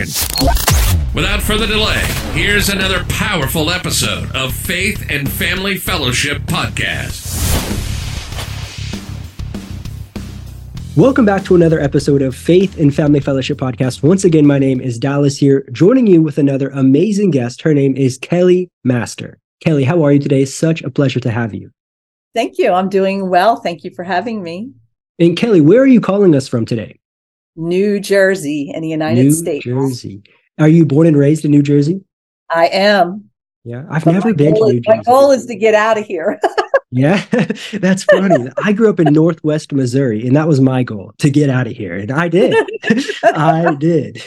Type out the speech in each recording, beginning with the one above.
Without further delay, here's another powerful episode of Faith and Family Fellowship Podcast. Welcome back to another episode of Faith and Family Fellowship Podcast. Once again, my name is Dallas here, joining you with another amazing guest. Her name is Kelly Master. Kelly, how are you today? Such a pleasure to have you. Thank you. I'm doing well. Thank you for having me. And Kelly, where are you calling us from today? New Jersey in the United New States. Jersey. Are you born and raised in New Jersey? I am. Yeah, I've but never been to New is, Jersey. My goal is to get out of here. yeah, that's funny. I grew up in Northwest Missouri, and that was my goal to get out of here, and I did. I did.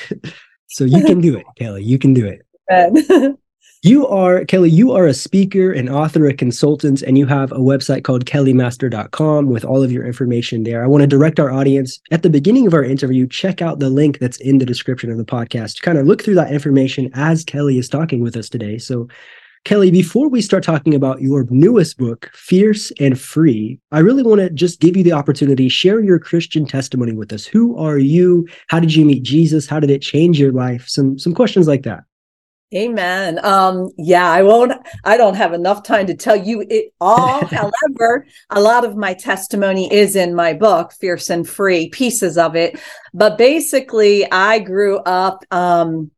So you can do it, Kelly. You can do it. You are, Kelly, you are a speaker, an author, a consultant, and you have a website called kellymaster.com with all of your information there. I want to direct our audience at the beginning of our interview, check out the link that's in the description of the podcast. Kind of look through that information as Kelly is talking with us today. So, Kelly, before we start talking about your newest book, Fierce and Free, I really want to just give you the opportunity, share your Christian testimony with us. Who are you? How did you meet Jesus? How did it change your life? Some some questions like that. Amen. Um, yeah, I won't, I don't have enough time to tell you it all. However, a lot of my testimony is in my book, Fierce and Free, pieces of it. But basically, I grew up, um,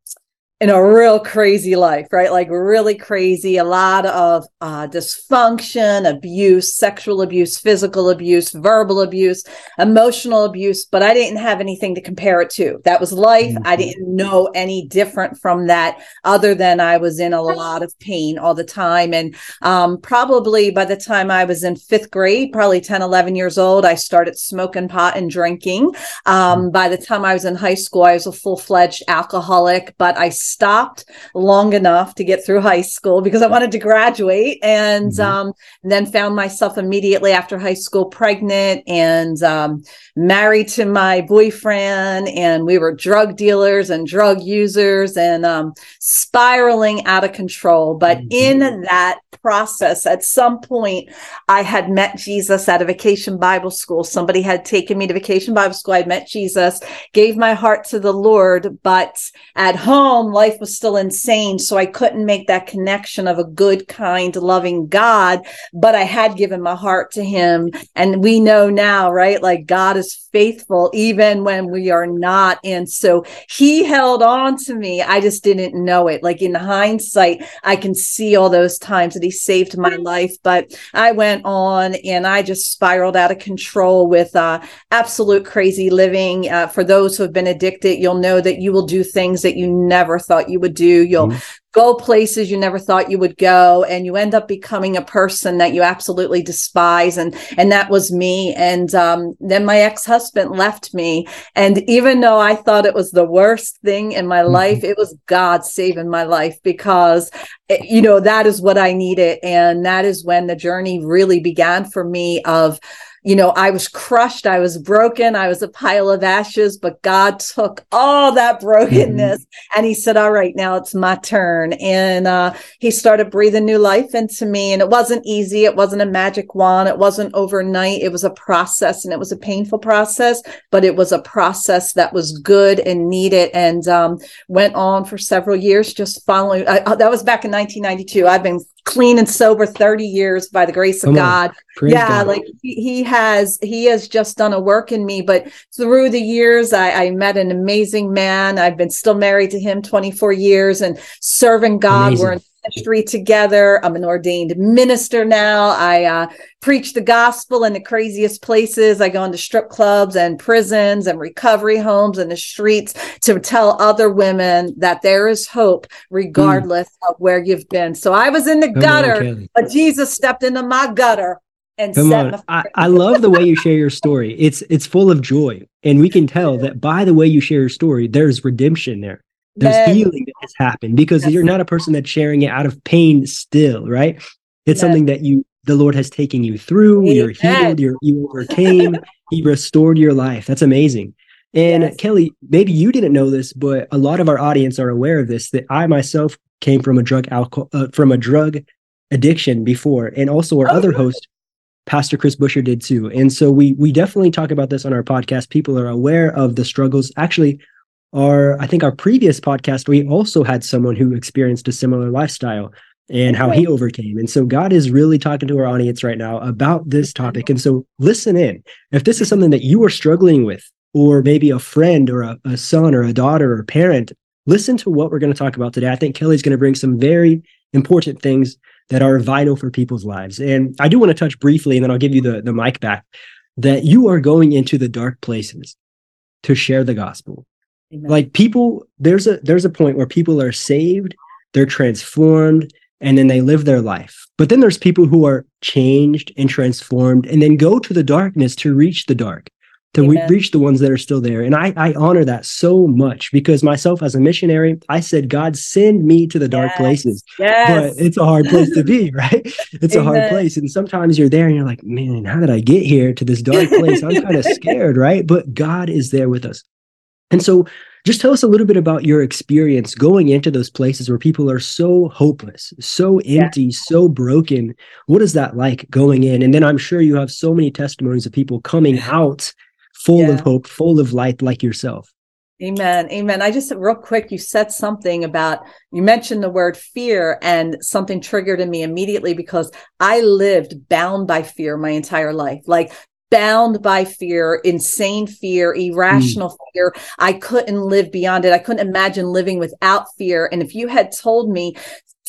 in a real crazy life, right? Like really crazy, a lot of uh, dysfunction, abuse, sexual abuse, physical abuse, verbal abuse, emotional abuse, but I didn't have anything to compare it to. That was life. Mm-hmm. I didn't know any different from that other than I was in a lot of pain all the time. And um, probably by the time I was in fifth grade, probably 10, 11 years old, I started smoking pot and drinking. Um, mm-hmm. by the time I was in high school, I was a full fledged alcoholic, but I stopped long enough to get through high school because I wanted to graduate and mm-hmm. um, then found myself immediately after high school pregnant and um, married to my boyfriend. And we were drug dealers and drug users and um, spiraling out of control. But mm-hmm. in that process, at some point, I had met Jesus at a vacation Bible school. Somebody had taken me to vacation Bible school. I met Jesus, gave my heart to the Lord, but at home, life was still insane. So I couldn't make that connection of a good, kind, loving God, but I had given my heart to him. And we know now, right? Like God is faithful even when we are not. And so he held on to me. I just didn't know it. Like in hindsight, I can see all those times that he saved my life. But I went on and I just spiraled out of control with uh, absolute crazy living. Uh, for those who have been addicted, you'll know that you will do things that you never thought you would do. You'll mm-hmm. Go places you never thought you would go, and you end up becoming a person that you absolutely despise. And and that was me. And um, then my ex husband left me, and even though I thought it was the worst thing in my mm-hmm. life, it was God saving my life because eh, you know that is what I needed, and that is when the journey really began for me of you know, I was crushed, I was broken, I was a pile of ashes, but God took all that brokenness mm-hmm. and He said, All right, now it's my turn. And uh, He started breathing new life into me. And it wasn't easy, it wasn't a magic wand, it wasn't overnight. It was a process and it was a painful process, but it was a process that was good and needed and um, went on for several years, just following. Uh, that was back in 1992. I've been clean and sober 30 years by the grace of God. Yeah, God. like he, he, has he has just done a work in me. But through the years, I, I, met an amazing man. I've been still married to him 24 years and serving God. Amazing. We're in ministry together. I'm an ordained minister now. I uh, preach the gospel in the craziest places. I go into strip clubs and prisons and recovery homes and the streets to tell other women that there is hope regardless mm. of where you've been. So I was in the Come gutter, on, but Jesus stepped into my gutter and Come on. I, I love the way you share your story. It's it's full of joy. And we can tell that by the way you share your story, there's redemption there. There's then, healing that has happened because yes. you're not a person that's sharing it out of pain still, right? It's yes. something that you the Lord has taken you through. Amen. You're healed, you're, you overcame, He restored your life. That's amazing. And yes. Kelly, maybe you didn't know this, but a lot of our audience are aware of this. That I myself came from a drug alcohol uh, from a drug addiction before, and also our oh, other host Pastor Chris Busher did too. And so we we definitely talk about this on our podcast. People are aware of the struggles. Actually, our I think our previous podcast we also had someone who experienced a similar lifestyle and how he overcame. And so God is really talking to our audience right now about this topic. And so listen in. If this is something that you are struggling with, or maybe a friend or a, a son or a daughter or a parent, listen to what we're going to talk about today. I think Kelly's going to bring some very important things that are vital for people's lives. And I do want to touch briefly, and then I'll give you the, the mic back, that you are going into the dark places to share the gospel. Amen. Like people, there's a there's a point where people are saved, they're transformed, and then they live their life. But then there's people who are changed and transformed and then go to the darkness to reach the dark to re- reach the ones that are still there. And I, I honor that so much because myself as a missionary, I said, God, send me to the dark yes. places. Yes. But it's a hard place to be, right? It's Amen. a hard place. And sometimes you're there and you're like, man, how did I get here to this dark place? I'm kind of scared, right? But God is there with us. And so just tell us a little bit about your experience going into those places where people are so hopeless, so empty, yeah. so broken. What is that like going in? And then I'm sure you have so many testimonies of people coming out full yeah. of hope, full of light like yourself. Amen. Amen. I just real quick, you said something about you mentioned the word fear, and something triggered in me immediately because I lived bound by fear my entire life. Like bound by fear, insane fear, irrational mm. fear. I couldn't live beyond it. I couldn't imagine living without fear. And if you had told me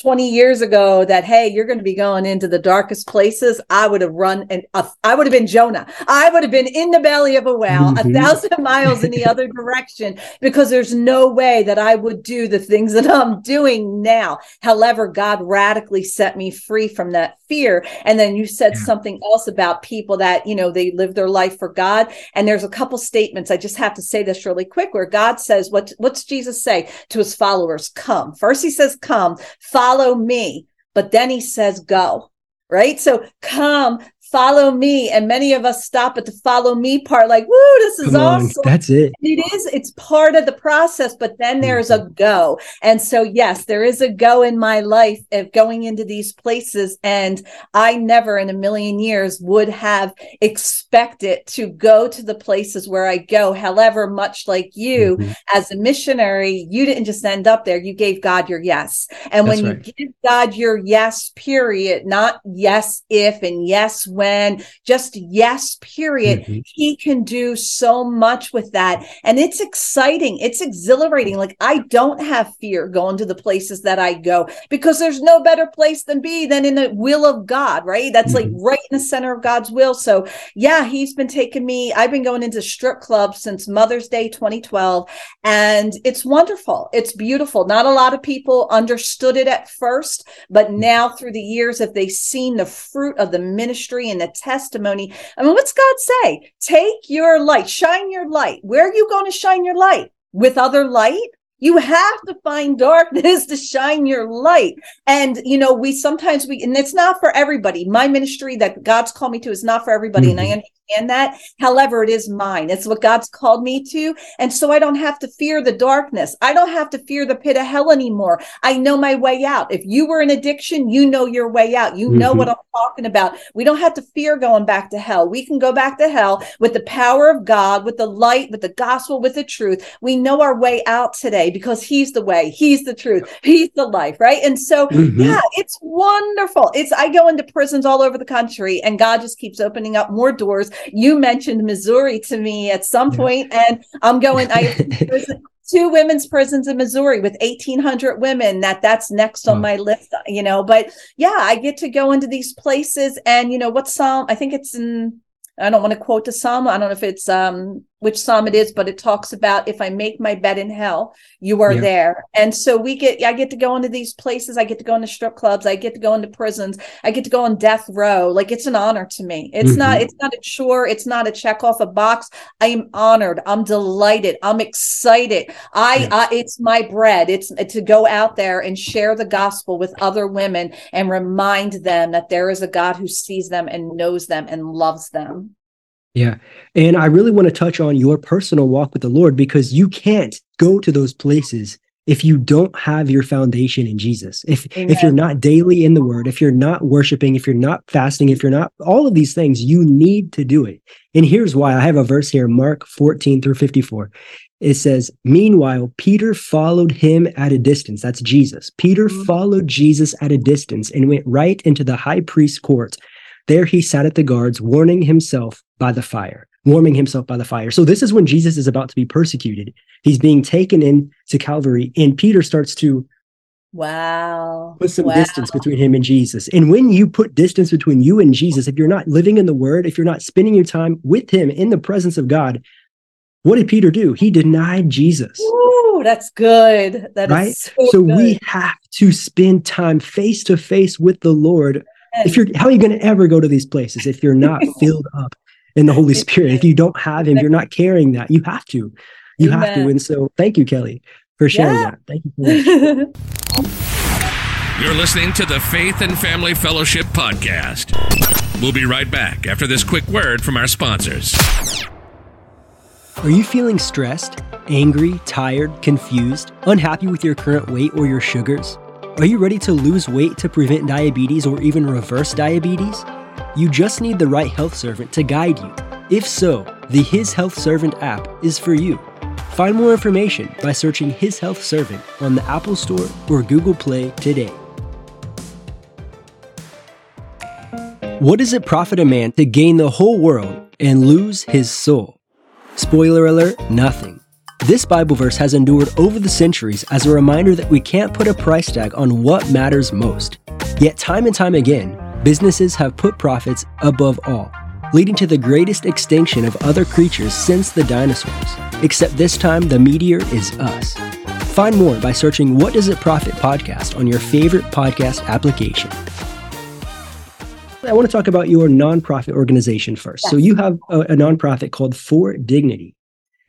20 years ago that hey you're going to be going into the darkest places i would have run and uh, i would have been jonah. I would have been in the belly of a whale mm-hmm. a thousand miles in the other direction because there's no way that i would do the things that i'm doing now. However god radically set me free from that fear. And then you said yeah. something else about people that you know they live their life for god. And there's a couple statements. I just have to say this really quick where god says what what's jesus say to his followers? Come. First he says come. follow me. But then he says, go, right? So come, follow me. And many of us stop at the follow me part, like, woo, this is Come awesome. On, that's it. It is, it's part of the process, but then there's a go. And so, yes, there is a go in my life of going into these places. And I never in a million years would have expected to go to the places where I go. However, much like you, mm-hmm. as a missionary, you didn't just end up there, you gave God your yes. And that's when right. you give God your yes, period, not yes if and yes when, just yes, period. Mm-hmm. He can do so much with that. And it's exciting. It's exhilarating. Like I don't have fear going to the places that I go because there's no better place than be than in the will of God, right? That's mm-hmm. like right in the center of God's will. So yeah, he's been taking me. I've been going into strip clubs since Mother's Day 2012. And it's wonderful. It's beautiful. Not a lot of people understood it at first, but mm. now through the years, if they've seen the fruit of the ministry and the testimony. I mean, what's God say? Take your light, shine your light. Where are you going to shine your light? With other light? You have to find darkness to shine your light. And, you know, we sometimes we, and it's not for everybody. My ministry that God's called me to is not for everybody. Mm-hmm. And I mm-hmm understand that. However, it is mine. It's what God's called me to. And so I don't have to fear the darkness. I don't have to fear the pit of hell anymore. I know my way out. If you were in addiction, you know your way out. You mm-hmm. know what I'm talking about. We don't have to fear going back to hell. We can go back to hell with the power of God, with the light, with the gospel, with the truth. We know our way out today because He's the way, He's the truth, He's the life, right? And so, mm-hmm. yeah, it's wonderful. It's, I go into prisons all over the country and God just keeps opening up more doors You mentioned Missouri to me at some yeah. point, and I'm going. I two women's prisons in Missouri with 1800 women that that's next on my list you know but yeah I get to go into these places and you know what psalm I think it's in I don't want to quote the psalm I don't know if it's um which psalm it is, but it talks about if I make my bed in hell, you are yeah. there. And so we get, I get to go into these places. I get to go into strip clubs. I get to go into prisons. I get to go on death row. Like it's an honor to me. It's mm-hmm. not, it's not a chore. It's not a check off a box. I am honored. I'm delighted. I'm excited. I, yeah. I it's my bread. It's to go out there and share the gospel with other women and remind them that there is a God who sees them and knows them and loves them. Yeah. And I really want to touch on your personal walk with the Lord because you can't go to those places if you don't have your foundation in Jesus. If Amen. if you're not daily in the word, if you're not worshiping, if you're not fasting, if you're not all of these things, you need to do it. And here's why. I have a verse here, Mark 14 through 54. It says, Meanwhile, Peter followed him at a distance. That's Jesus. Peter mm-hmm. followed Jesus at a distance and went right into the high priest's court. There he sat at the guards, warning himself by the fire, warming himself by the fire. So this is when Jesus is about to be persecuted. He's being taken in to Calvary, and Peter starts to Wow. Put some wow. distance between him and Jesus. And when you put distance between you and Jesus, if you're not living in the word, if you're not spending your time with him in the presence of God, what did Peter do? He denied Jesus. Ooh, that's good. That right? so, so we have to spend time face to face with the Lord. If you're how are you going to ever go to these places if you're not filled up in the Holy Spirit. If you don't have Him, you're not carrying that. You have to. You Amen. have to. And so, thank you, Kelly, for sharing yeah. that. Thank you. You're listening to the Faith and Family Fellowship podcast. We'll be right back after this quick word from our sponsors. Are you feeling stressed, angry, tired, confused, unhappy with your current weight or your sugars? Are you ready to lose weight to prevent diabetes or even reverse diabetes? You just need the right health servant to guide you. If so, the His Health Servant app is for you. Find more information by searching His Health Servant on the Apple Store or Google Play today. What does it profit a man to gain the whole world and lose his soul? Spoiler alert, nothing. This Bible verse has endured over the centuries as a reminder that we can't put a price tag on what matters most. Yet, time and time again, businesses have put profits above all, leading to the greatest extinction of other creatures since the dinosaurs. Except this time, the meteor is us. Find more by searching What Does It Profit podcast on your favorite podcast application. I want to talk about your nonprofit organization first. Yes. So, you have a, a, nonprofit called For Dignity.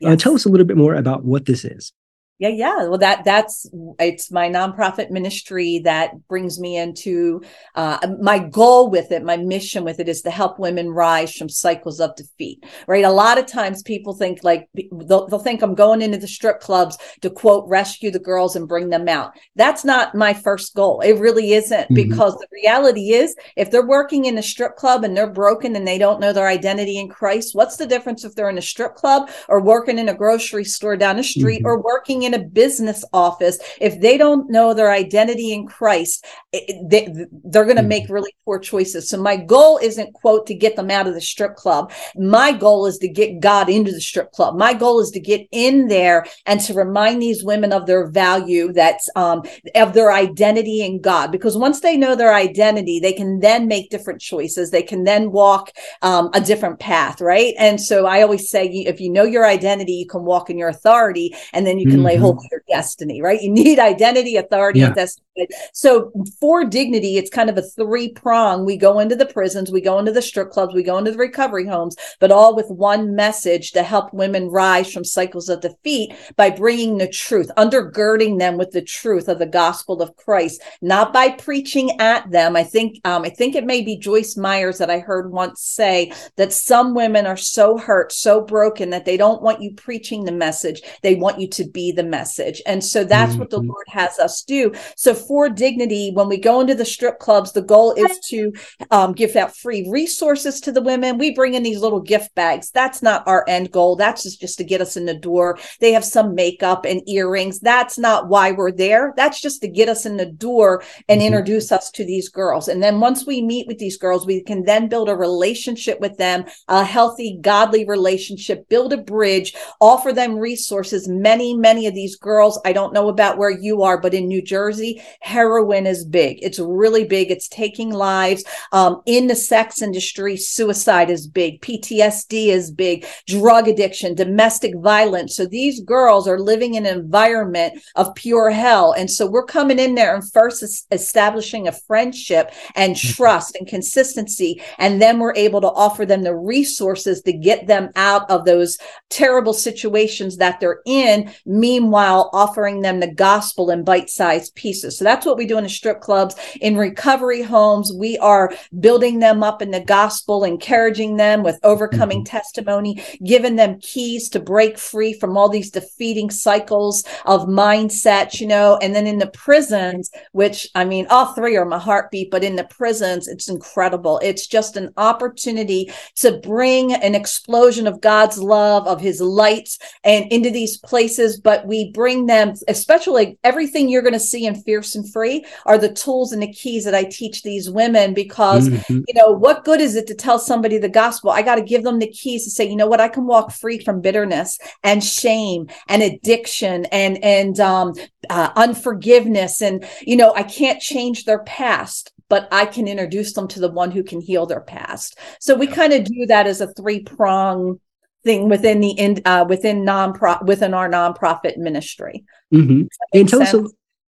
Yes. Uh, tell us a little bit more about what this is yeah yeah well that that's it's my nonprofit ministry that brings me into uh, my goal with it my mission with it is to help women rise from cycles of defeat right a lot of times people think like they'll, they'll think i'm going into the strip clubs to quote rescue the girls and bring them out that's not my first goal it really isn't mm-hmm. because the reality is if they're working in a strip club and they're broken and they don't know their identity in christ what's the difference if they're in a strip club or working in a grocery store down the street mm-hmm. or working in a business office, if they don't know their identity in Christ, they, they're going to mm-hmm. make really poor choices. So my goal isn't quote to get them out of the strip club. My goal is to get God into the strip club. My goal is to get in there and to remind these women of their value, that's um, of their identity in God. Because once they know their identity, they can then make different choices. They can then walk um, a different path, right? And so I always say, if you know your identity, you can walk in your authority, and then you can mm-hmm. lay hold your destiny, right? You need identity, authority, yeah. and destiny. So for dignity, it's kind of a three prong. We go into the prisons, we go into the strip clubs, we go into the recovery homes, but all with one message to help women rise from cycles of defeat by bringing the truth, undergirding them with the truth of the gospel of Christ, not by preaching at them. I think, um, I think it may be Joyce Myers that I heard once say that some women are so hurt, so broken that they don't want you preaching the message. They want you to be the message. And so that's mm-hmm. what the mm-hmm. Lord has us do. So for dignity, when we go into the strip clubs, the goal is to um, give out free resources to the women. We bring in these little gift bags. That's not our end goal. That's just, just to get us in the door. They have some makeup and earrings. That's not why we're there. That's just to get us in the door and mm-hmm. introduce us to these girls. And then once we meet with these girls, we can then build a relationship with them, a healthy, godly relationship, build a bridge, offer them resources. Many, many of these girls, I don't know about where you are, but in New Jersey, heroin is big. It's really big. It's taking lives. Um, in the sex industry, suicide is big, PTSD is big, drug addiction, domestic violence. So these girls are living in an environment of pure hell. And so we're coming in there and first establishing a friendship and mm-hmm. trust and consistency. And then we're able to offer them the resources to get them out of those terrible situations that they're in. Meanwhile, offering them the gospel in bite sized pieces. So that's what we do in the strip clubs. In recovery homes, we are building them up in the gospel, encouraging them with overcoming mm-hmm. testimony, giving them keys to break free from all these defeating cycles of mindset, you know, and then in the prisons, which I mean, all three are my heartbeat, but in the prisons, it's incredible. It's just an opportunity to bring an explosion of God's love, of his light and into these places, but we bring them, especially everything you're going to see in Fierce and Free are the tools and the keys that I teach these women because, mm-hmm. you know, what good is it to tell somebody the gospel? I got to give them the keys to say, you know what, I can walk free from bitterness and shame and addiction and, and, um, uh, unforgiveness. And, you know, I can't change their past, but I can introduce them to the one who can heal their past. So we kind of do that as a three prong thing within the in, uh, within non within our nonprofit ministry. Mm-hmm. And tell sense? us.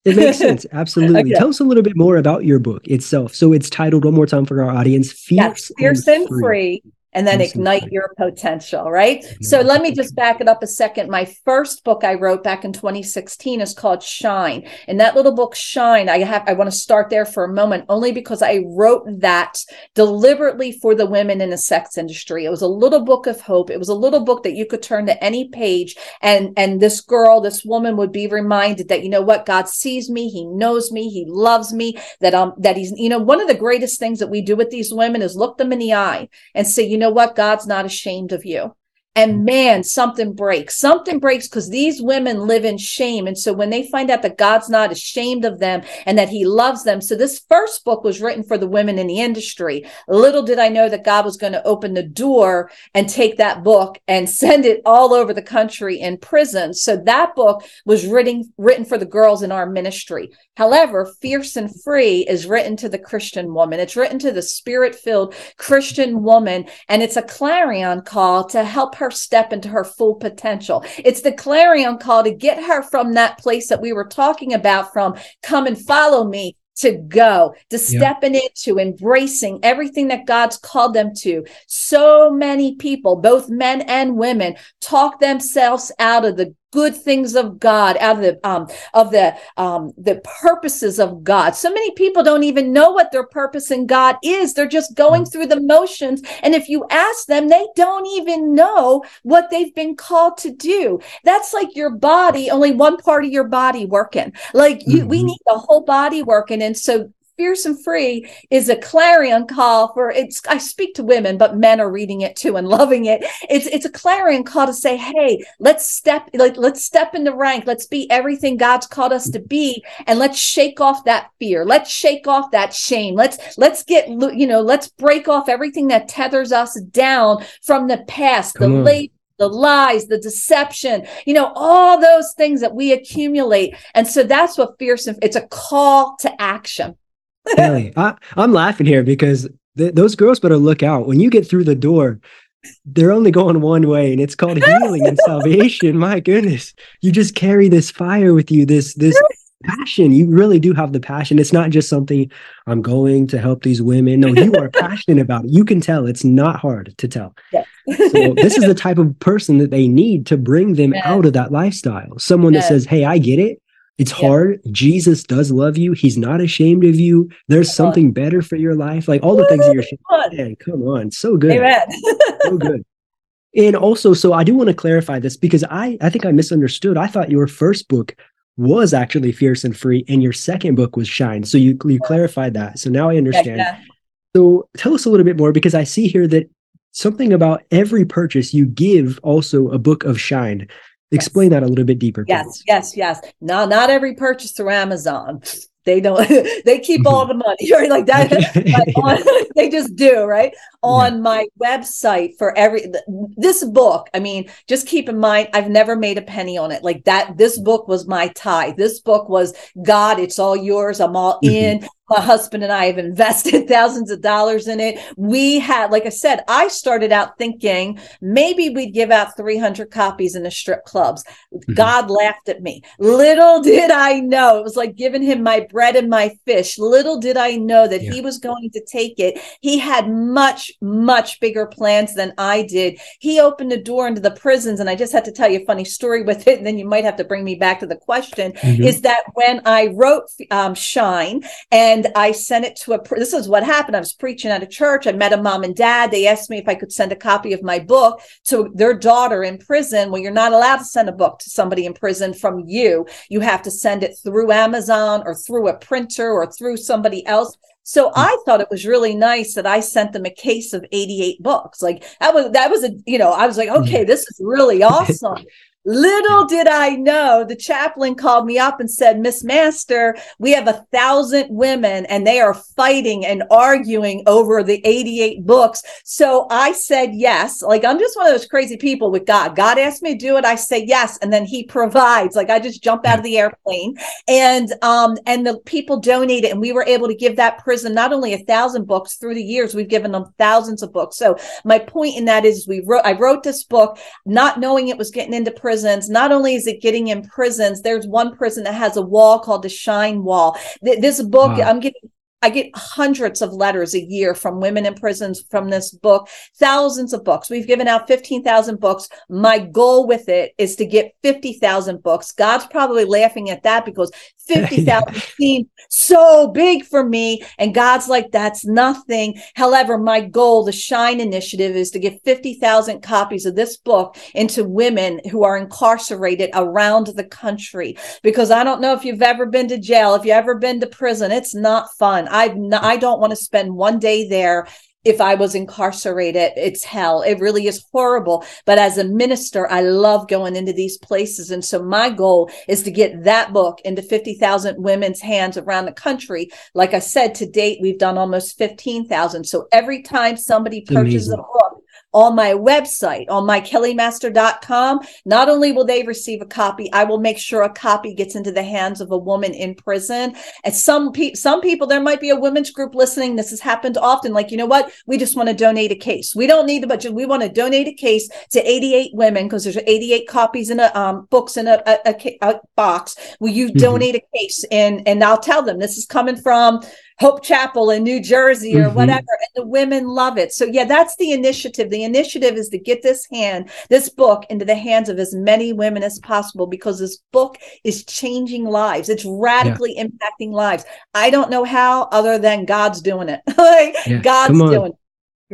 A, it makes sense. Absolutely. okay. Tell us a little bit more about your book itself. So it's titled one more time for our audience: Fierce, Fierce and, and free. free and then ignite your potential, right? So let me just back it up a second. My first book I wrote back in 2016 is called Shine. And that little book, Shine, I have I want to start there for a moment, only because I wrote that deliberately for the women in the sex industry. It was a little book of hope. It was a little book that you could turn to any page and and this girl, this woman would be reminded that, you know what, God sees me, He knows me, He loves me, that um that He's, you know, one of the greatest things that we do with these women is look them in the eye and say, you know what? God's not ashamed of you. And man, something breaks. Something breaks because these women live in shame. And so when they find out that God's not ashamed of them and that he loves them. So this first book was written for the women in the industry. Little did I know that God was going to open the door and take that book and send it all over the country in prison. So that book was written, written for the girls in our ministry. However, Fierce and Free is written to the Christian woman. It's written to the spirit filled Christian woman. And it's a clarion call to help her step into her full potential. It's the clarion call to get her from that place that we were talking about from come and follow me to go, to stepping into embracing everything that God's called them to. So many people, both men and women, talk themselves out of the good things of God, out of the um, of the um, the purposes of God. So many people don't even know what their purpose in God is. They're just going through the motions, and if you ask them, they don't even know what they've been called to do. That's like your body, only one part of your body working. Like you, mm-hmm. we need the whole body working, and so Fierce and Free is a clarion call for it's I speak to women, but men are reading it too and loving it. It's it's a clarion call to say, hey, let's step like let's step in the rank. Let's be everything God's called us to be and let's shake off that fear. Let's shake off that shame. Let's let's get you know, let's break off everything that tethers us down from the past, Come the on. late the lies, the deception, you know, all those things that we accumulate. And so that's what fierce, it's a call to action. Kelly, I, am laughing here because th- those girls better look out. When you get through the door, they're only going one way, and it's called healing and salvation. My goodness, you just carry this fire with you, this this passion. You really do have the passion. It's not just something I'm going to help these women. No, you are passionate about it. You can tell. It's not hard to tell. Yeah. so this is the type of person that they need to bring them yeah. out of that lifestyle. Someone yeah. that says, "Hey, I get it. It's yeah. hard. Jesus does love you. He's not ashamed of you. There's come something on. better for your life. Like all the things that you're saying. come on. So good. Amen. so good. And also, so I do want to clarify this because I I think I misunderstood. I thought your first book was actually Fierce and Free, and your second book was Shine. So you you clarified that. So now I understand. Yeah, yeah. So tell us a little bit more because I see here that something about every purchase you give also a book of Shine. Explain yes. that a little bit deeper. Yes, please. yes, yes. Now, not every purchase through Amazon they don't they keep all mm-hmm. the money right like that on, they just do right on yeah. my website for every this book i mean just keep in mind i've never made a penny on it like that this book was my tie this book was god it's all yours i'm all mm-hmm. in my husband and I have invested thousands of dollars in it. We had, like I said, I started out thinking maybe we'd give out 300 copies in the strip clubs. Mm-hmm. God laughed at me. Little did I know it was like giving him my bread and my fish. Little did I know that yeah. he was going to take it. He had much, much bigger plans than I did. He opened the door into the prisons. And I just had to tell you a funny story with it. And then you might have to bring me back to the question mm-hmm. is that when I wrote um, Shine and I sent it to a. This is what happened. I was preaching at a church. I met a mom and dad. They asked me if I could send a copy of my book to their daughter in prison. Well, you're not allowed to send a book to somebody in prison from you. You have to send it through Amazon or through a printer or through somebody else. So. I thought it was really nice that I sent them a case of 88 books. Like that was that was a you know, I was like, mm-hmm. okay, this is really awesome. Little did I know, the chaplain called me up and said, Miss Master, we have a thousand women and they are fighting and arguing over the 88 books. So I said yes. Like I'm just one of those crazy people with God. God asked me to do it. I say yes. And then he provides. Like I just jump out of the airplane and um and the people donated and we were able to give that prison not only a thousand books through the years, we've given them thousands of books. So my point in that is we wrote I wrote this book not knowing it was getting into prison prisons. Not only is it getting in prisons, there's one prison that has a wall called the Shine Wall. This book, wow. I'm getting I get hundreds of letters a year from women in prisons from this book, thousands of books. We've given out 15,000 books. My goal with it is to get 50,000 books. God's probably laughing at that because 50,000 seemed so big for me. And God's like, that's nothing. However, my goal, the Shine Initiative, is to get 50,000 copies of this book into women who are incarcerated around the country. Because I don't know if you've ever been to jail, if you've ever been to prison, it's not fun. I've not, I don't want to spend one day there if I was incarcerated, it's hell. It really is horrible. But as a minister, I love going into these places. And so my goal is to get that book into 50,000 women's hands around the country. Like I said, to date, we've done almost 15,000. So every time somebody purchases Amazing. a book, on my website, on my mykellymaster.com, not only will they receive a copy, I will make sure a copy gets into the hands of a woman in prison. And some pe- some people, there might be a women's group listening. This has happened often. Like, you know what? We just want to donate a case. We don't need the budget. We want to donate a case to 88 women because there's 88 copies in a um, books in a, a, a, a box. Will you mm-hmm. donate a case? And and I'll tell them this is coming from Hope Chapel in New Jersey or mm-hmm. whatever. And the women love it. So yeah, that's the initiative. The initiative is to get this hand, this book into the hands of as many women as possible because this book is changing lives. It's radically yeah. impacting lives. I don't know how other than God's doing it. like yeah. God's doing it.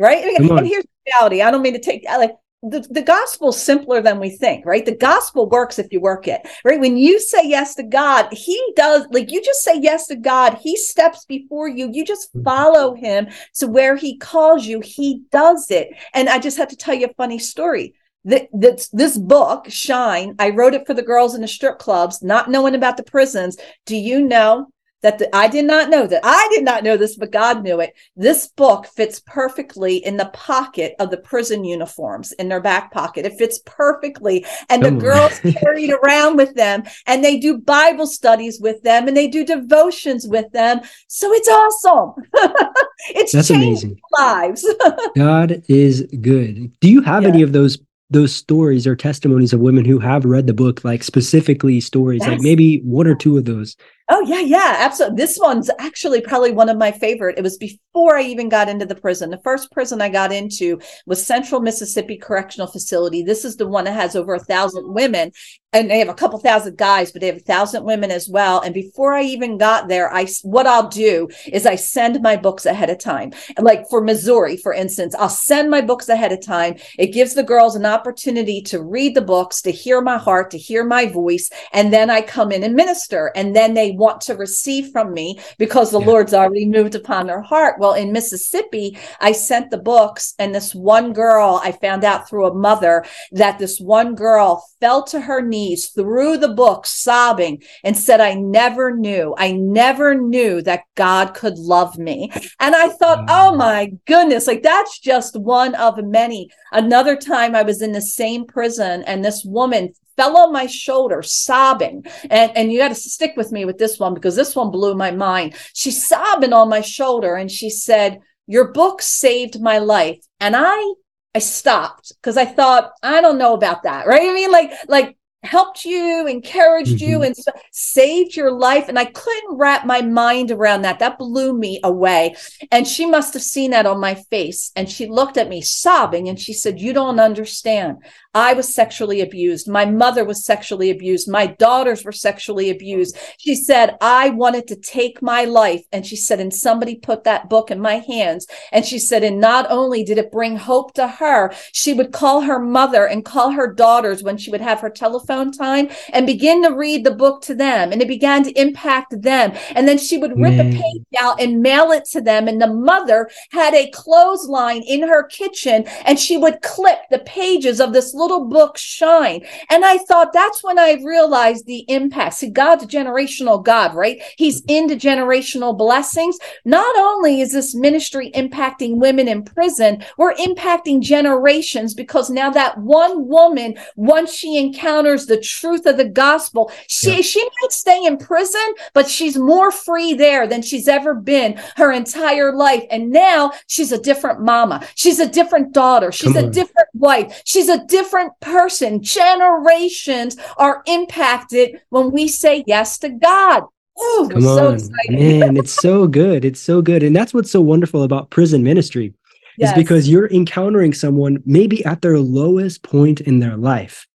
Right. And here's the reality. I don't mean to take like the, the gospel's simpler than we think, right? The gospel works if you work it, right? When you say yes to God, He does, like you just say yes to God, He steps before you. You just mm-hmm. follow Him to where He calls you, He does it. And I just had to tell you a funny story. That, this book, Shine, I wrote it for the girls in the strip clubs, not knowing about the prisons. Do you know that the, I did not know that. I did not know this, but God knew it. This book fits perfectly in the pocket of the prison uniforms in their back pocket. It fits perfectly. And the girls carry it around with them and they do Bible studies with them and they do devotions with them. So it's awesome. it's That's amazing. lives. God is good. Do you have yeah. any of those those stories or testimonies of women who have read the book, like specifically stories, yes. like maybe one or two of those Oh yeah, yeah, absolutely. This one's actually probably one of my favorite. It was before I even got into the prison. The first prison I got into was Central Mississippi Correctional Facility. This is the one that has over a thousand women, and they have a couple thousand guys, but they have a thousand women as well. And before I even got there, I what I'll do is I send my books ahead of time. Like for Missouri, for instance, I'll send my books ahead of time. It gives the girls an opportunity to read the books, to hear my heart, to hear my voice, and then I come in and minister, and then they want to receive from me because the yeah. Lord's already moved upon their heart. Well, in Mississippi, I sent the books, and this one girl, I found out through a mother that this one girl fell to her knees, threw the book, sobbing, and said, I never knew, I never knew that God could love me. And I thought, oh mm. my goodness, like that's just one of many. Another time I was in the same prison, and this woman fell on my shoulder sobbing and and you got to stick with me with this one because this one blew my mind she's sobbing on my shoulder and she said your book saved my life and i i stopped because i thought i don't know about that right i mean like like helped you, encouraged mm-hmm. you, and saved your life. And I couldn't wrap my mind around that. That blew me away. And she must have seen that on my face. And she looked at me sobbing and she said, You don't understand. I was sexually abused. My mother was sexually abused. My daughters were sexually abused. She said, I wanted to take my life. And she said, and somebody put that book in my hands. And she said, and not only did it bring hope to her, she would call her mother and call her daughters when she would have her telephone time and begin to read the book to them. And it began to impact them. And then she would rip mm. a page out and mail it to them. And the mother had a clothesline in her kitchen and she would clip the pages of this little book shine. And I thought that's when I realized the impact. See, God's a generational God, right? He's mm-hmm. into generational blessings. Not only is this ministry impacting women in prison, we're impacting generations because now that one woman, once she encounters the truth of the gospel, she, yeah. she might stay in prison, but she's more free there than she's ever been her entire life. And now she's a different mama. She's a different daughter. She's a different wife. She's a different different person. Generations are impacted when we say yes to God. Ooh, Come so on, man! It's so good. It's so good, and that's what's so wonderful about prison ministry, yes. is because you're encountering someone maybe at their lowest point in their life.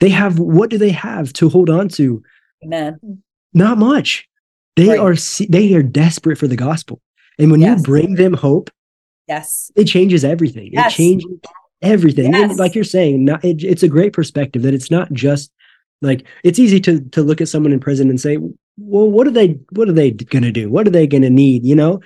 They have what do they have to hold on to? Amen. Not much. They right. are they are desperate for the gospel, and when yes. you bring them hope, yes, it changes everything. Yes. It changes everything. Yes. and like you're saying not, it, it's a great perspective that it's not just like it's easy to to look at someone in prison and say well what are they what are they going to do? What are they going to need? You know?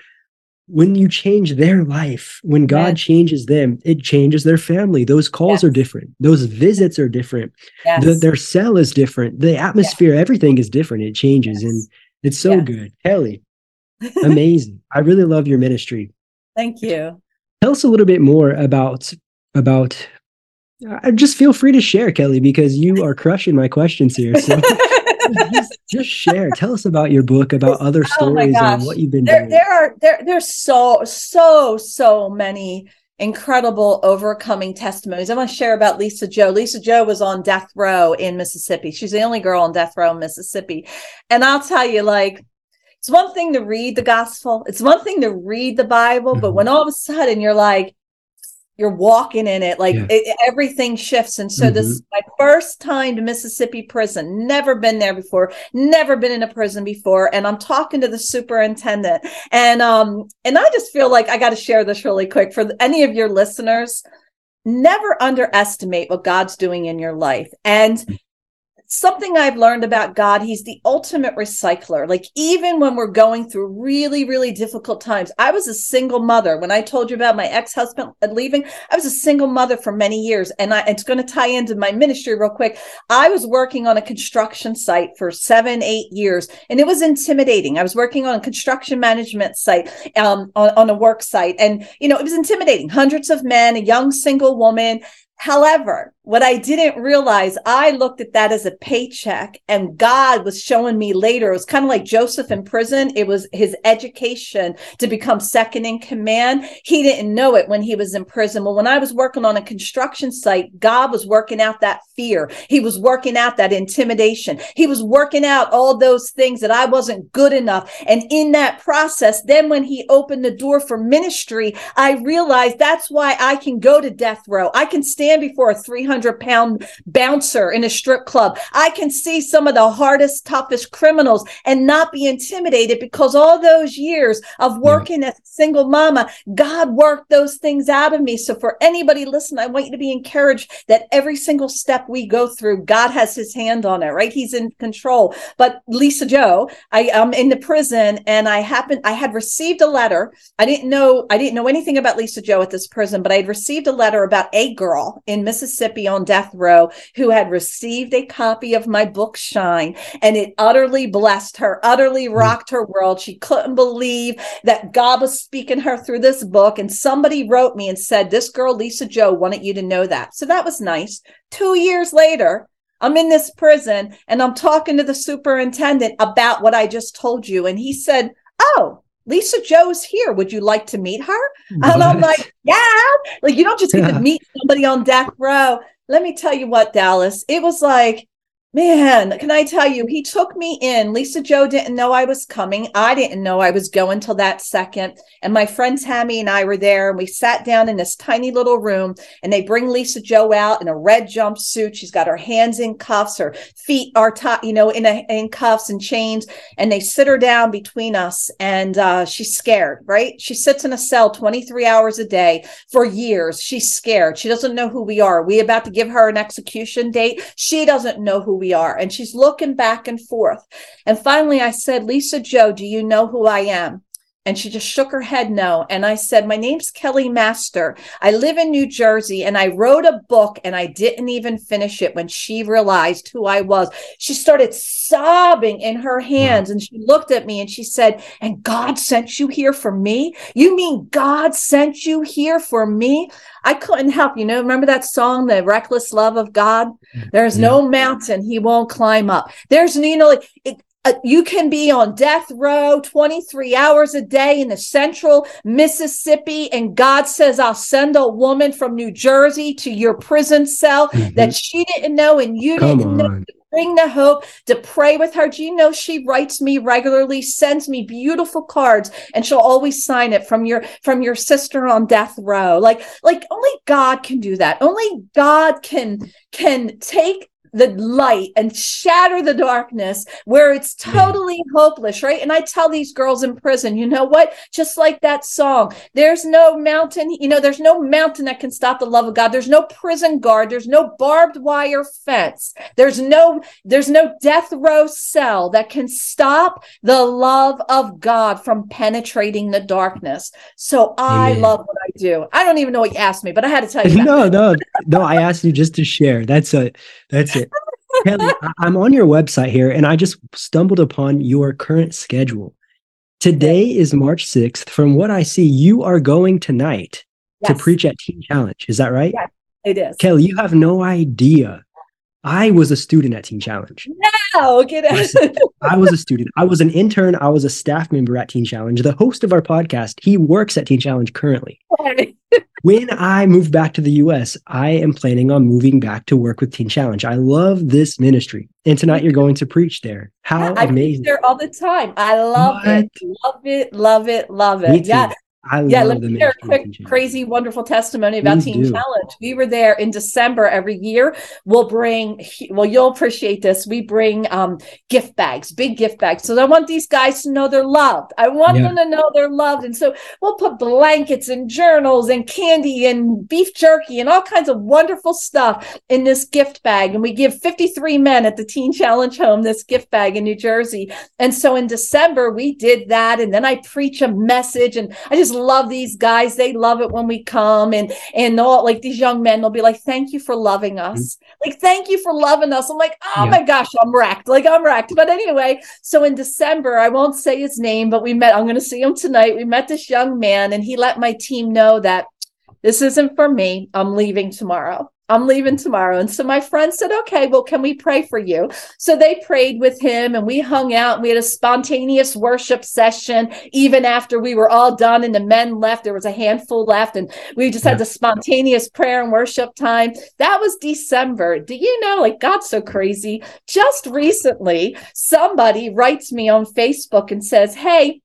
When you change their life when god yes. changes them it changes their family. Those calls yes. are different. Those visits are different. The, their cell is different. The atmosphere everything is different. It changes and it's so good. Kelly amazing. I really love your ministry. Thank you. Tell us a little bit more about about uh, just feel free to share kelly because you are crushing my questions here so just, just, share tell us about your book about other oh stories oh and what you've been there, doing there are there there's so so so many incredible overcoming testimonies. I want to share about Lisa Jo. Lisa Jo was on death row in Mississippi. She's the only girl on death row in Mississippi. And I'll tell you, like, it's one thing to read the gospel, it's one thing to read the Bible, mm-hmm. but when all of a sudden you're like, you're walking in it like yeah. it, everything shifts. And so mm-hmm. this is my first time to mississippi prison. Never been there before. Never been in a prison before. And i'm talking to the superintendent. And um and i just feel like i got to share this really quick for any of your listeners. Never underestimate what god's doing in your life. And something I've learned about God, he's the ultimate recycler. Like even when we're going through really, really difficult times. I was a single mother. When I told you about my ex-husband leaving, I was a single mother for many years. And I, it's going to tie into my ministry real quick. I was working on a construction site for seven, eight years, and it was intimidating. I was working on a construction management site, um, on, on a work site. And, you know, it was intimidating. Hundreds of men, a young single woman, However, what I didn't realize, I looked at that as a paycheck, and God was showing me later. It was kind of like Joseph in prison. It was his education to become second in command. He didn't know it when he was in prison. Well, when I was working on a construction site, God was working out that fear. He was working out that intimidation. He was working out all those things that I wasn't good enough. And in that process, then when he opened the door for ministry, I realized that's why I can go to death row. I can stand before a 300 pound bouncer in a strip club. I can see some of the hardest, toughest criminals and not be intimidated because all those years of working yeah. as a single mama, God worked those things out of me. So for anybody listen, I want you to be encouraged that every single step we go through, God has his hand on it, right? He's in control. But Lisa Jo, I am in the prison and I happened, I had received a letter. I didn't know, I didn't know anything about Lisa Jo at this prison, but I had received a letter about a girl in Mississippi on death row who had received a copy of my book, Shine, and it utterly blessed her, utterly mm. rocked her world. She couldn't believe that God was speaking her through this book. And somebody wrote me and said, This girl, Lisa Jo, wanted you to know that. So that was nice. Two years later, I'm in this prison and I'm talking to the superintendent about what I just told you. And he said, Oh, Lisa Jo's here. Would you like to meet her? What? And I'm like, yeah. Like you don't just get to meet somebody on death row. Let me tell you what, Dallas. It was like Man, can I tell you, he took me in. Lisa Jo didn't know I was coming. I didn't know I was going till that second. And my friend Tammy and I were there and we sat down in this tiny little room and they bring Lisa Jo out in a red jumpsuit. She's got her hands in cuffs, her feet are tied, you know, in, a, in cuffs and chains. And they sit her down between us and uh, she's scared, right? She sits in a cell 23 hours a day for years. She's scared. She doesn't know who we are. Are we about to give her an execution date. She doesn't know who we are. And she's looking back and forth. And finally, I said, Lisa Jo, do you know who I am? And she just shook her head no. And I said, My name's Kelly Master. I live in New Jersey and I wrote a book and I didn't even finish it when she realized who I was. She started sobbing in her hands and she looked at me and she said, And God sent you here for me? You mean God sent you here for me? I couldn't help, you know, remember that song, The Reckless Love of God? Mm, There's yeah. no mountain he won't climb up. There's, you know, like it, uh, you can be on death row 23 hours a day in the central Mississippi, and God says, I'll send a woman from New Jersey to your prison cell mm-hmm. that she didn't know and you Come didn't on. know. Bring the hope to pray with her. Do you know she writes me regularly, sends me beautiful cards, and she'll always sign it from your from your sister on death row. Like, like only God can do that. Only God can can take the light and shatter the darkness where it's totally hopeless, right? And I tell these girls in prison, you know what? Just like that song, there's no mountain, you know, there's no mountain that can stop the love of God. There's no prison guard, there's no barbed wire fence. There's no there's no death row cell that can stop the love of God from penetrating the darkness. So I love what I do. I don't even know what you asked me, but I had to tell you. no, no, no. I asked you just to share. That's a that's it. Kelly, I'm on your website here and I just stumbled upon your current schedule. Today is March 6th. From what I see, you are going tonight yes. to preach at Teen Challenge. Is that right? Yes, it is. Kelly, you have no idea. I was a student at Teen Challenge. No, get out. I was a student. I was an intern. I was a staff member at Teen Challenge. The host of our podcast, he works at Teen Challenge currently. When I move back to the US, I am planning on moving back to work with Teen Challenge. I love this ministry. And tonight you're going to preach there. How amazing! I amazing. there all the time. I love what? it. Love it. Love it. Love it. Yeah. I yeah, let me share a quick, crazy, wonderful testimony about Please Teen do. Challenge. We were there in December every year. We'll bring, well, you'll appreciate this. We bring um, gift bags, big gift bags. So I want these guys to know they're loved. I want yeah. them to know they're loved. And so we'll put blankets and journals and candy and beef jerky and all kinds of wonderful stuff in this gift bag. And we give 53 men at the Teen Challenge home this gift bag in New Jersey. And so in December, we did that. And then I preach a message and I just love these guys. They love it when we come and and all like these young men will be like, "Thank you for loving us." Mm-hmm. Like, "Thank you for loving us." I'm like, "Oh yeah. my gosh, I'm wrecked." Like, I'm wrecked. But anyway, so in December, I won't say his name, but we met. I'm going to see him tonight. We met this young man, and he let my team know that this isn't for me. I'm leaving tomorrow. I'm leaving tomorrow. And so my friend said, okay, well, can we pray for you? So they prayed with him and we hung out. And we had a spontaneous worship session. Even after we were all done and the men left, there was a handful left. And we just had the spontaneous prayer and worship time. That was December. Do you know, like, God's so crazy. Just recently, somebody writes me on Facebook and says, hey,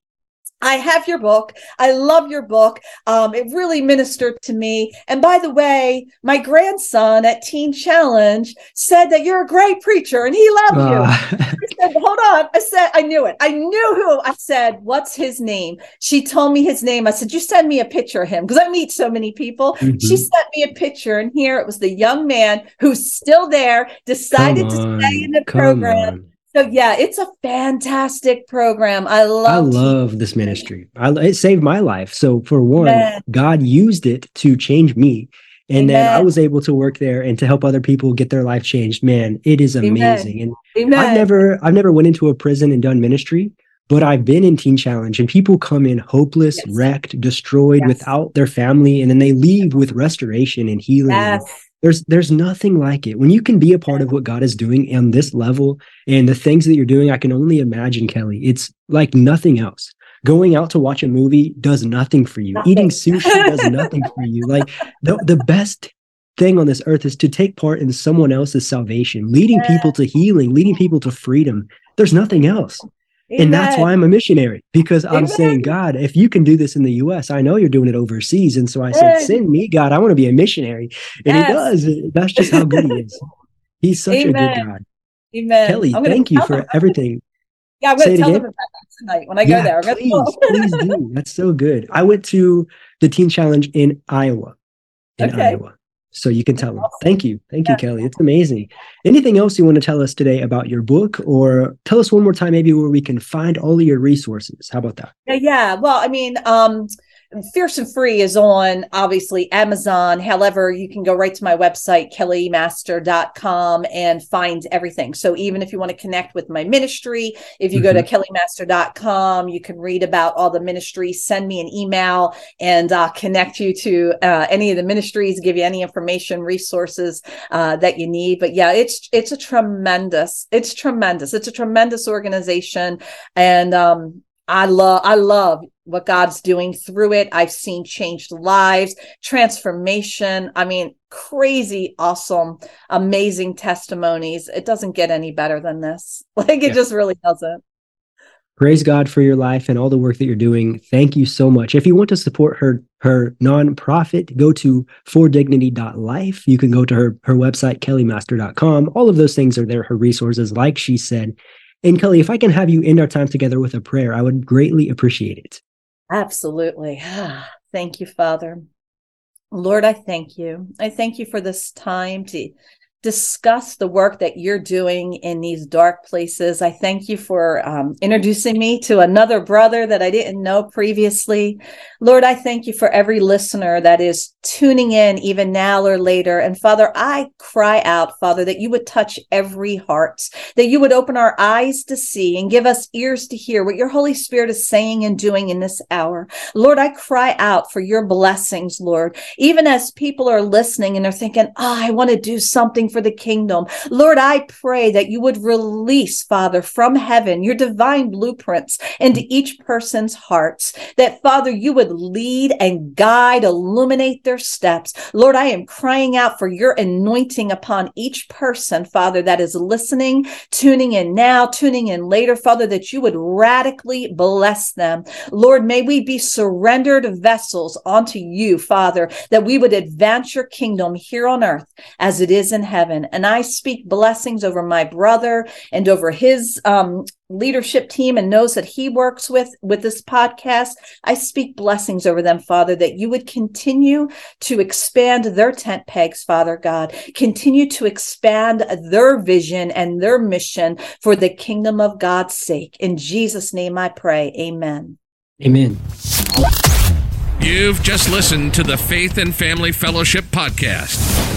I have your book. I love your book. Um, it really ministered to me. And by the way, my grandson at Teen Challenge said that you're a great preacher and he loved uh. you. I said, hold on. I said, I knew it. I knew who. I said, what's his name? She told me his name. I said, you send me a picture of him because I meet so many people. Mm-hmm. She sent me a picture and here it was the young man who's still there, decided to stay in the program. On so yeah, it's a fantastic program. I love. I love this ministry. I, it saved my life. So for one, Amen. God used it to change me, and Amen. then I was able to work there and to help other people get their life changed. Man, it is amazing. Amen. And I've never, I've never went into a prison and done ministry, but I've been in Teen Challenge, and people come in hopeless, yes. wrecked, destroyed, yes. without their family, and then they leave with restoration and healing. Yes. There's there's nothing like it. When you can be a part of what god is doing on this level and the things that you're doing i can only imagine kelly it's like nothing else. Going out to watch a movie does nothing for you. Nothing. eating sushi does nothing for you. Like the, the best thing on this earth is to take part in someone else's salvation leading yeah. people to healing leading people to freedom. There's nothing else Amen. And that's why I'm a missionary because I'm Amen. saying, God, if you can do this in the US, I know you're doing it overseas. And so I said, send me, God, I want to be a missionary. And yes. he does. That's just how good he is. He's such Amen. a good God. Amen. Kelly, thank you for everything. Yeah, I'm going to tell again. them about that tonight when I yeah, go there. Please, please do. That's so good. I went to the Teen Challenge in Iowa. In okay. Iowa. So you can tell them. Thank you. Thank you, Kelly. It's amazing. Anything else you want to tell us today about your book or tell us one more time maybe where we can find all of your resources? How about that? Yeah, yeah. Well, I mean, um, Fierce and Free is on obviously Amazon. However, you can go right to my website, kellymaster.com, and find everything. So even if you want to connect with my ministry, if you mm-hmm. go to mm-hmm. kellymaster.com, you can read about all the ministries, send me an email, and uh, connect you to uh, any of the ministries, give you any information, resources uh, that you need. But yeah, it's it's a tremendous, it's tremendous. It's a tremendous organization. And um, I love I love what God's doing through it. I've seen changed lives, transformation. I mean, crazy, awesome, amazing testimonies. It doesn't get any better than this. Like it yeah. just really doesn't. Praise God for your life and all the work that you're doing. Thank you so much. If you want to support her her nonprofit, go to fordignity.life. You can go to her her website kellymaster.com. All of those things are there her resources like she said. And Kelly, if I can have you end our time together with a prayer, I would greatly appreciate it. Absolutely. Thank you, Father. Lord, I thank you. I thank you for this time to discuss the work that you're doing in these dark places. I thank you for um, introducing me to another brother that I didn't know previously. Lord, I thank you for every listener that is tuning in even now or later. And Father, I cry out, Father, that you would touch every heart, that you would open our eyes to see and give us ears to hear what your Holy Spirit is saying and doing in this hour. Lord, I cry out for your blessings, Lord, even as people are listening and they're thinking, oh, I want to do for the kingdom. Lord, I pray that you would release, Father, from heaven your divine blueprints into each person's hearts, that, Father, you would lead and guide, illuminate their steps. Lord, I am crying out for your anointing upon each person, Father, that is listening, tuning in now, tuning in later, Father, that you would radically bless them. Lord, may we be surrendered vessels onto you, Father, that we would advance your kingdom here on earth as it is in heaven heaven. And I speak blessings over my brother and over his um, leadership team and knows that he works with with this podcast. I speak blessings over them father that you would continue to expand their tent pegs father god. Continue to expand their vision and their mission for the kingdom of god's sake. In jesus name i pray. Amen. Amen. You've just listened to the faith and family fellowship podcast